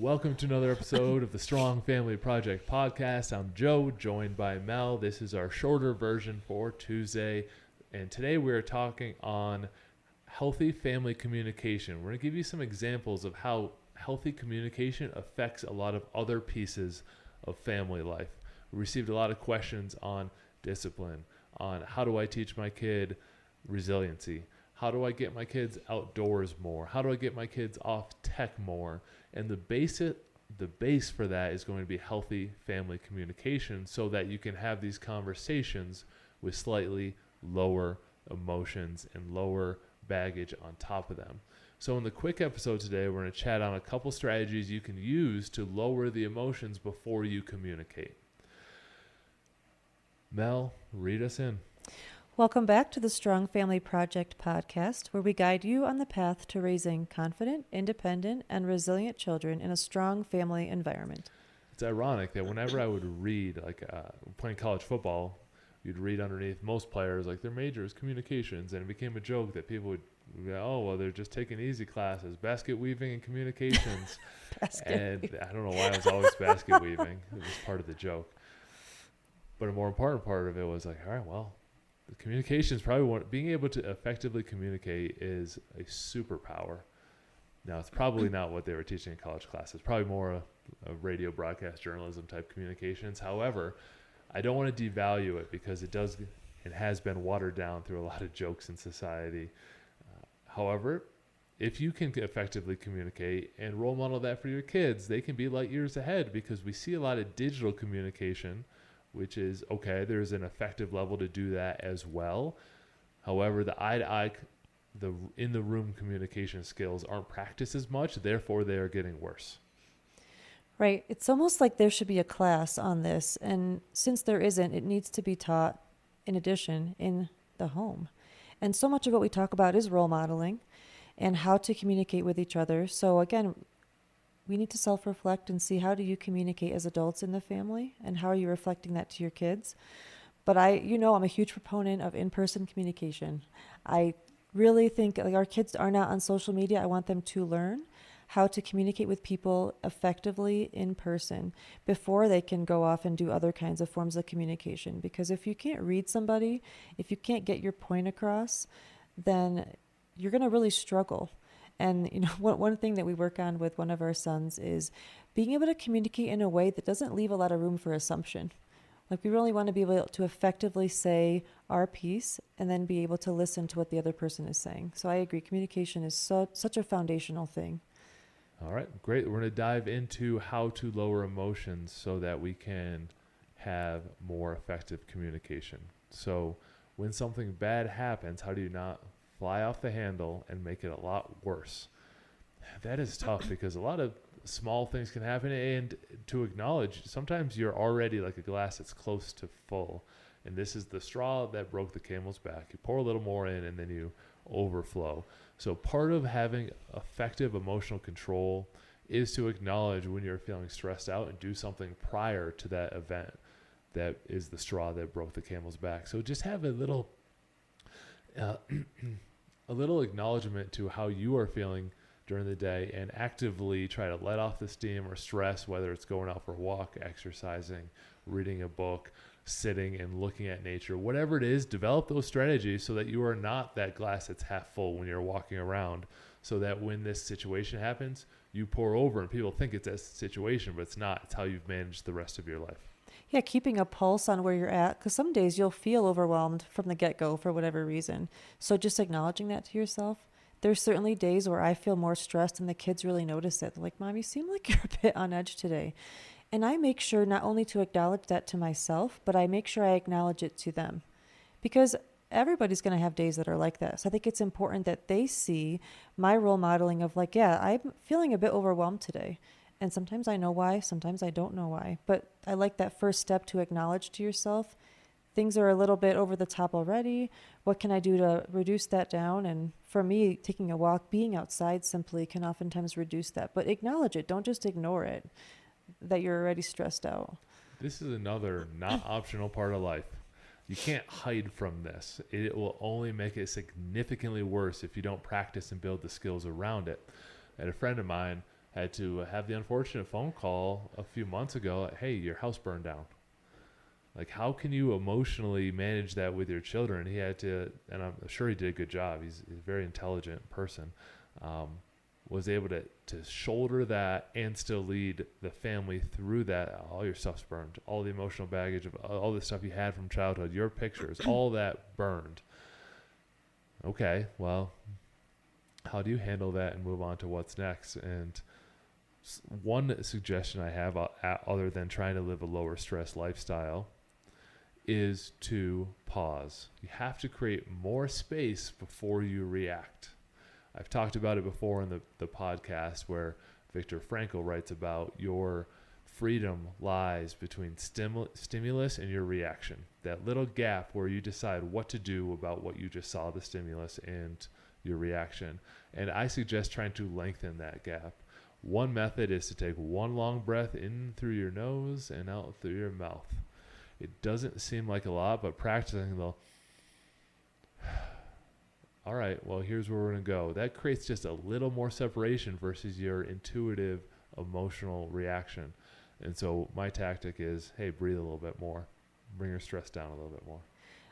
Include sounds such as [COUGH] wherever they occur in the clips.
Welcome to another episode of the Strong Family Project podcast. I'm Joe, joined by Mel. This is our shorter version for Tuesday. And today we're talking on healthy family communication. We're going to give you some examples of how healthy communication affects a lot of other pieces of family life. We received a lot of questions on discipline, on how do I teach my kid resiliency? How do I get my kids outdoors more? How do I get my kids off tech more? And the basic the base for that is going to be healthy family communication so that you can have these conversations with slightly lower emotions and lower baggage on top of them. So, in the quick episode today, we're going to chat on a couple strategies you can use to lower the emotions before you communicate. Mel, read us in. Welcome back to the Strong Family Project podcast, where we guide you on the path to raising confident, independent, and resilient children in a strong family environment. It's ironic that whenever I would read, like uh, playing college football, you'd read underneath most players, like their major is communications, and it became a joke that people would oh, well, they're just taking easy classes, basket weaving and communications. [LAUGHS] and weaving. I don't know why i was always basket weaving, it was part of the joke. But a more important part of it was like, all right, well, communication is probably one being able to effectively communicate is a superpower. Now it's probably not what they were teaching in college classes probably more a, a radio broadcast journalism type communications. However i don't want to devalue it because it does it has been watered down through a lot of jokes in society. Uh, however if you can effectively communicate and role model that for your kids they can be light years ahead because we see a lot of digital communication which is okay, there's an effective level to do that as well. However, the eye to eye, the in the room communication skills aren't practiced as much, therefore, they are getting worse. Right. It's almost like there should be a class on this. And since there isn't, it needs to be taught in addition in the home. And so much of what we talk about is role modeling and how to communicate with each other. So, again, we need to self reflect and see how do you communicate as adults in the family and how are you reflecting that to your kids. But I, you know, I'm a huge proponent of in person communication. I really think like our kids are not on social media. I want them to learn how to communicate with people effectively in person before they can go off and do other kinds of forms of communication. Because if you can't read somebody, if you can't get your point across, then you're going to really struggle. And you know, [LAUGHS] one one thing that we work on with one of our sons is being able to communicate in a way that doesn't leave a lot of room for assumption. Like we really want to be able to effectively say our piece and then be able to listen to what the other person is saying. So I agree, communication is so, such a foundational thing. All right, great. We're going to dive into how to lower emotions so that we can have more effective communication. So when something bad happens, how do you not fly off the handle and make it a lot worse. That is tough [COUGHS] because a lot of small things can happen and to acknowledge sometimes you're already like a glass that's close to full and this is the straw that broke the camel's back. You pour a little more in and then you overflow. So part of having effective emotional control is to acknowledge when you're feeling stressed out and do something prior to that event that is the straw that broke the camel's back. So just have a little uh, [CLEARS THROAT] a little acknowledgement to how you are feeling during the day and actively try to let off the steam or stress, whether it's going out for a walk, exercising, reading a book, sitting and looking at nature, whatever it is, develop those strategies so that you are not that glass that's half full when you're walking around. So that when this situation happens, you pour over and people think it's a situation, but it's not. It's how you've managed the rest of your life yeah, keeping a pulse on where you're at, because some days you'll feel overwhelmed from the get go for whatever reason. So just acknowledging that to yourself. There's certainly days where I feel more stressed and the kids really notice it. They're like, Mom, you seem like [LAUGHS] you're a bit on edge today. And I make sure not only to acknowledge that to myself, but I make sure I acknowledge it to them. Because everybody's going to have days that are like that. So I think it's important that they see my role modeling of, like, yeah, I'm feeling a bit overwhelmed today. And sometimes I know why, sometimes I don't know why. But I like that first step to acknowledge to yourself things are a little bit over the top already. What can I do to reduce that down? And for me, taking a walk, being outside simply can oftentimes reduce that. But acknowledge it, don't just ignore it that you're already stressed out. This is another not [LAUGHS] optional part of life. You can't hide from this. It will only make it significantly worse if you don't practice and build the skills around it. And a friend of mine had to have the unfortunate phone call a few months ago. Hey, your house burned down. Like, how can you emotionally manage that with your children? He had to, and I'm sure he did a good job. He's, he's a very intelligent person. Um, was able to to shoulder that and still lead the family through that. All your stuff's burned. All the emotional baggage of all the stuff you had from childhood, your pictures, all [CLEARS THROAT] that burned. Okay, well, how do you handle that and move on to what's next? And one suggestion I have, uh, other than trying to live a lower stress lifestyle, is to pause. You have to create more space before you react. I've talked about it before in the, the podcast where Viktor Frankl writes about your freedom lies between stimul- stimulus and your reaction. That little gap where you decide what to do about what you just saw the stimulus and your reaction. And I suggest trying to lengthen that gap. One method is to take one long breath in through your nose and out through your mouth. It doesn't seem like a lot, but practicing the [SIGHS] all right, well, here's where we're going to go. That creates just a little more separation versus your intuitive emotional reaction. And so my tactic is hey, breathe a little bit more, bring your stress down a little bit more.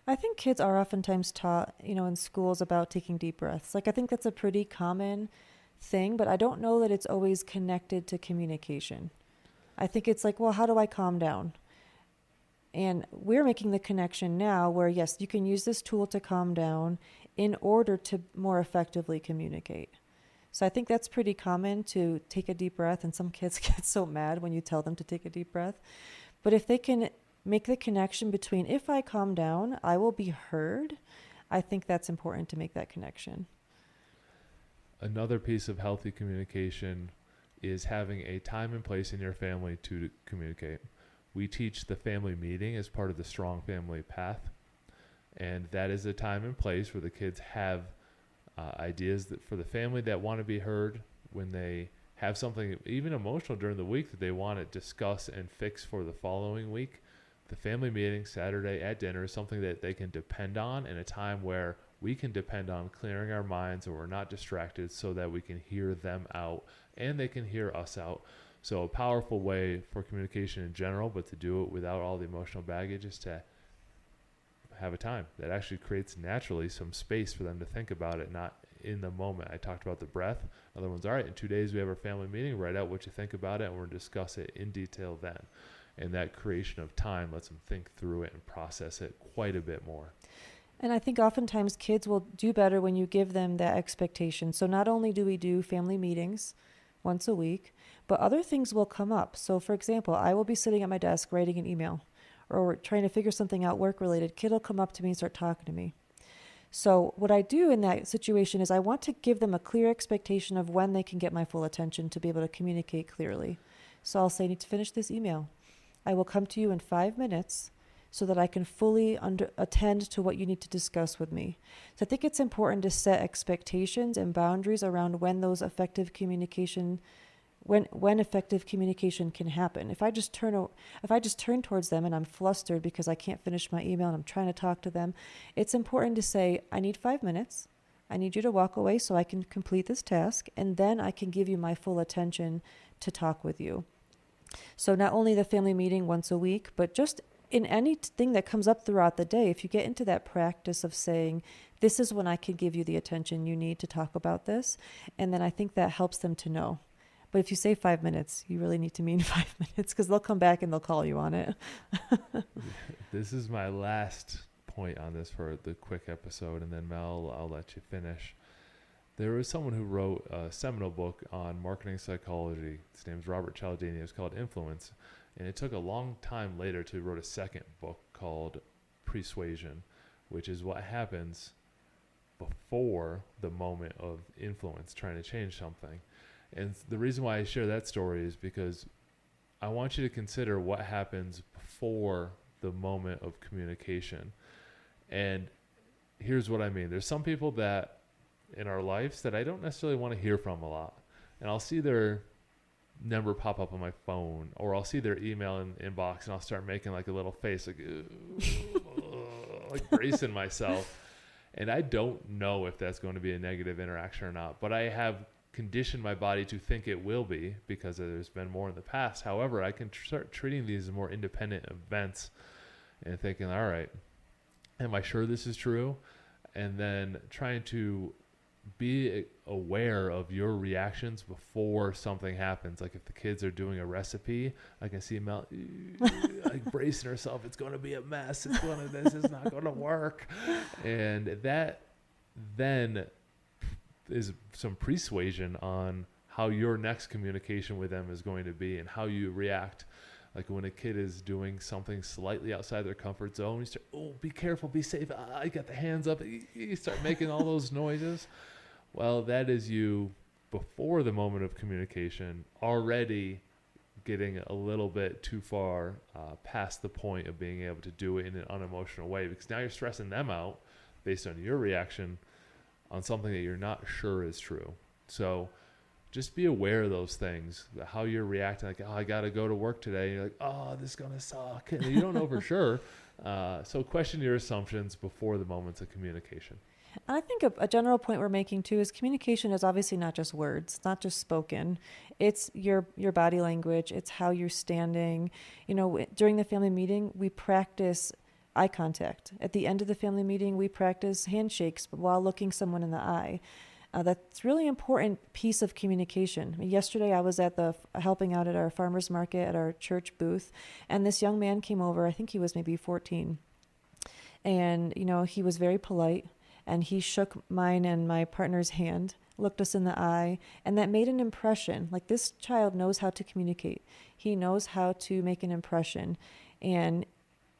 I think kids are oftentimes taught, you know, in schools about taking deep breaths. Like, I think that's a pretty common thing, but I don't know that it's always connected to communication. I think it's like, well, how do I calm down? And we're making the connection now where, yes, you can use this tool to calm down in order to more effectively communicate. So I think that's pretty common to take a deep breath, and some kids [LAUGHS] get so mad when you tell them to take a deep breath. But if they can make the connection between if I calm down, I will be heard, I think that's important to make that connection. Another piece of healthy communication is having a time and place in your family to communicate. We teach the family meeting as part of the strong family path and that is a time and place where the kids have uh, ideas that for the family that want to be heard when they have something even emotional during the week that they want to discuss and fix for the following week the family meeting saturday at dinner is something that they can depend on in a time where we can depend on clearing our minds and we're not distracted so that we can hear them out and they can hear us out so a powerful way for communication in general but to do it without all the emotional baggage is to have a time that actually creates naturally some space for them to think about it, not in the moment. I talked about the breath. Other ones, all right, in two days we have our family meeting, write out what you think about it, and to discuss it in detail then. And that creation of time lets them think through it and process it quite a bit more. And I think oftentimes kids will do better when you give them that expectation. So not only do we do family meetings once a week, but other things will come up. So, for example, I will be sitting at my desk writing an email or trying to figure something out work related, kid will come up to me and start talking to me. So, what I do in that situation is I want to give them a clear expectation of when they can get my full attention to be able to communicate clearly. So, I'll say, I need to finish this email. I will come to you in five minutes so that I can fully under, attend to what you need to discuss with me. So, I think it's important to set expectations and boundaries around when those effective communication when when effective communication can happen. If I just turn if I just turn towards them and I'm flustered because I can't finish my email and I'm trying to talk to them, it's important to say I need 5 minutes. I need you to walk away so I can complete this task and then I can give you my full attention to talk with you. So not only the family meeting once a week, but just in anything that comes up throughout the day, if you get into that practice of saying, This is when I can give you the attention you need to talk about this, and then I think that helps them to know but if you say five minutes, you really need to mean [LAUGHS] five minutes because they'll come back and they'll call you on it. [LAUGHS] this is my last point on this for the quick episode, and then Mel, I'll let you finish. There was someone who wrote a seminal book on marketing psychology. His name is Robert Cialdini. It was called Influence. And it took a long time later to write a second book called Pre-Suasion, which is what happens before the moment of influence, trying to change something. And the reason why I share that story is because I want you to consider what happens before the moment of communication. And here's what I mean there's some people that in our lives that I don't necessarily want to hear from a lot. And I'll see their number pop up on my phone or I'll see their email in inbox and I'll start making like a little face like [LAUGHS] like bracing myself and I don't know if that's going to be a negative interaction or not but I have conditioned my body to think it will be because there's been more in the past. However, I can tr- start treating these as more independent events and thinking, all right, am I sure this is true? And then trying to be aware of your reactions before something happens. Like if the kids are doing a recipe, I can see Mel [LAUGHS] like bracing herself. It's going to be a mess. It's going to. This is not going to work. And that then is some persuasion on how your next communication with them is going to be and how you react. Like when a kid is doing something slightly outside their comfort zone, you start, oh, be careful, be safe. I got the hands up. You start making all those noises. Well, that is you before the moment of communication already getting a little bit too far uh, past the point of being able to do it in an unemotional way because now you're stressing them out based on your reaction on something that you're not sure is true. So just be aware of those things, how you're reacting. Like, oh, I got to go to work today. And you're like, oh, this is going to suck. And you don't know for [LAUGHS] sure. Uh, so question your assumptions before the moments of communication. I think a, a, general point we're making too is communication is obviously not just words, not just spoken. It's your your body language, it's how you're standing. You know, during the family meeting, we practice eye contact. At the end of the family meeting, we practice handshakes while looking someone in the eye. Uh, that's really important piece of communication. Yesterday, I was at the helping out at our farmers market at our church booth, and this young man came over. I think he was maybe 14, and you know he was very polite, and he shook mine and my partner's hand, looked us in the eye, and that made an impression. Like this child knows how to communicate. He knows how to make an impression, and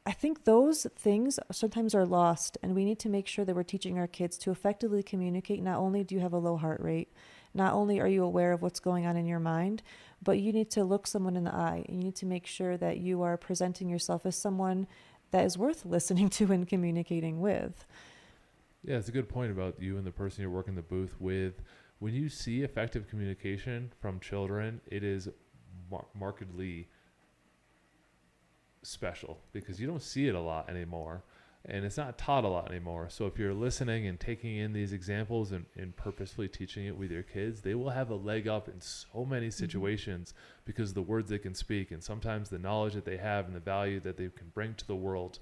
I think those things sometimes are lost, and we need to make sure that we're teaching our kids to effectively communicate. Not only do you have a low heart rate, not only are you aware of what's going on in your mind, but you need to look someone in the eye. You need to make sure that you are presenting yourself as someone that is worth [LAUGHS] listening to and communicating with. Yeah, it's a good point about you and the person you're working the booth with. When you see effective communication from children, it is mar- markedly special because you don't see it a lot anymore and it's not taught a lot anymore. So if you're listening and taking in these examples and, and purposefully teaching it with your kids, they will have a leg up in so many mm-hmm. situations mm-hmm. because of the words they can speak and sometimes the knowledge that they have and the value that they can bring to the world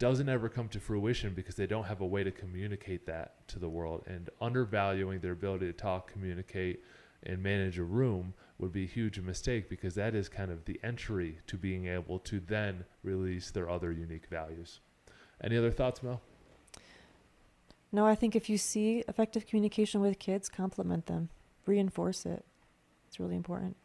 doesn't ever come to fruition because they don't have a way to communicate that to the world and undervaluing their ability to talk, communicate, and manage a room would be a huge mistake because that is kind of the entry to being able to then release their other unique values. Any other thoughts, Mel? No, I think if you see effective communication with kids, compliment them, reinforce it. It's really important.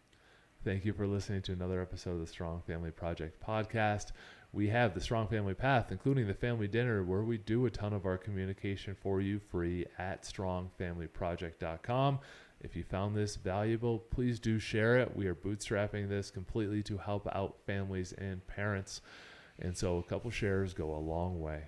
Thank you for listening to another episode of the Strong Family Project podcast. We have the Strong Family Path, including the family dinner, where we do a ton of our communication for you free at strongfamilyproject.com. If you found this valuable, please do share it. We are bootstrapping this completely to help out families and parents. And so a couple shares go a long way.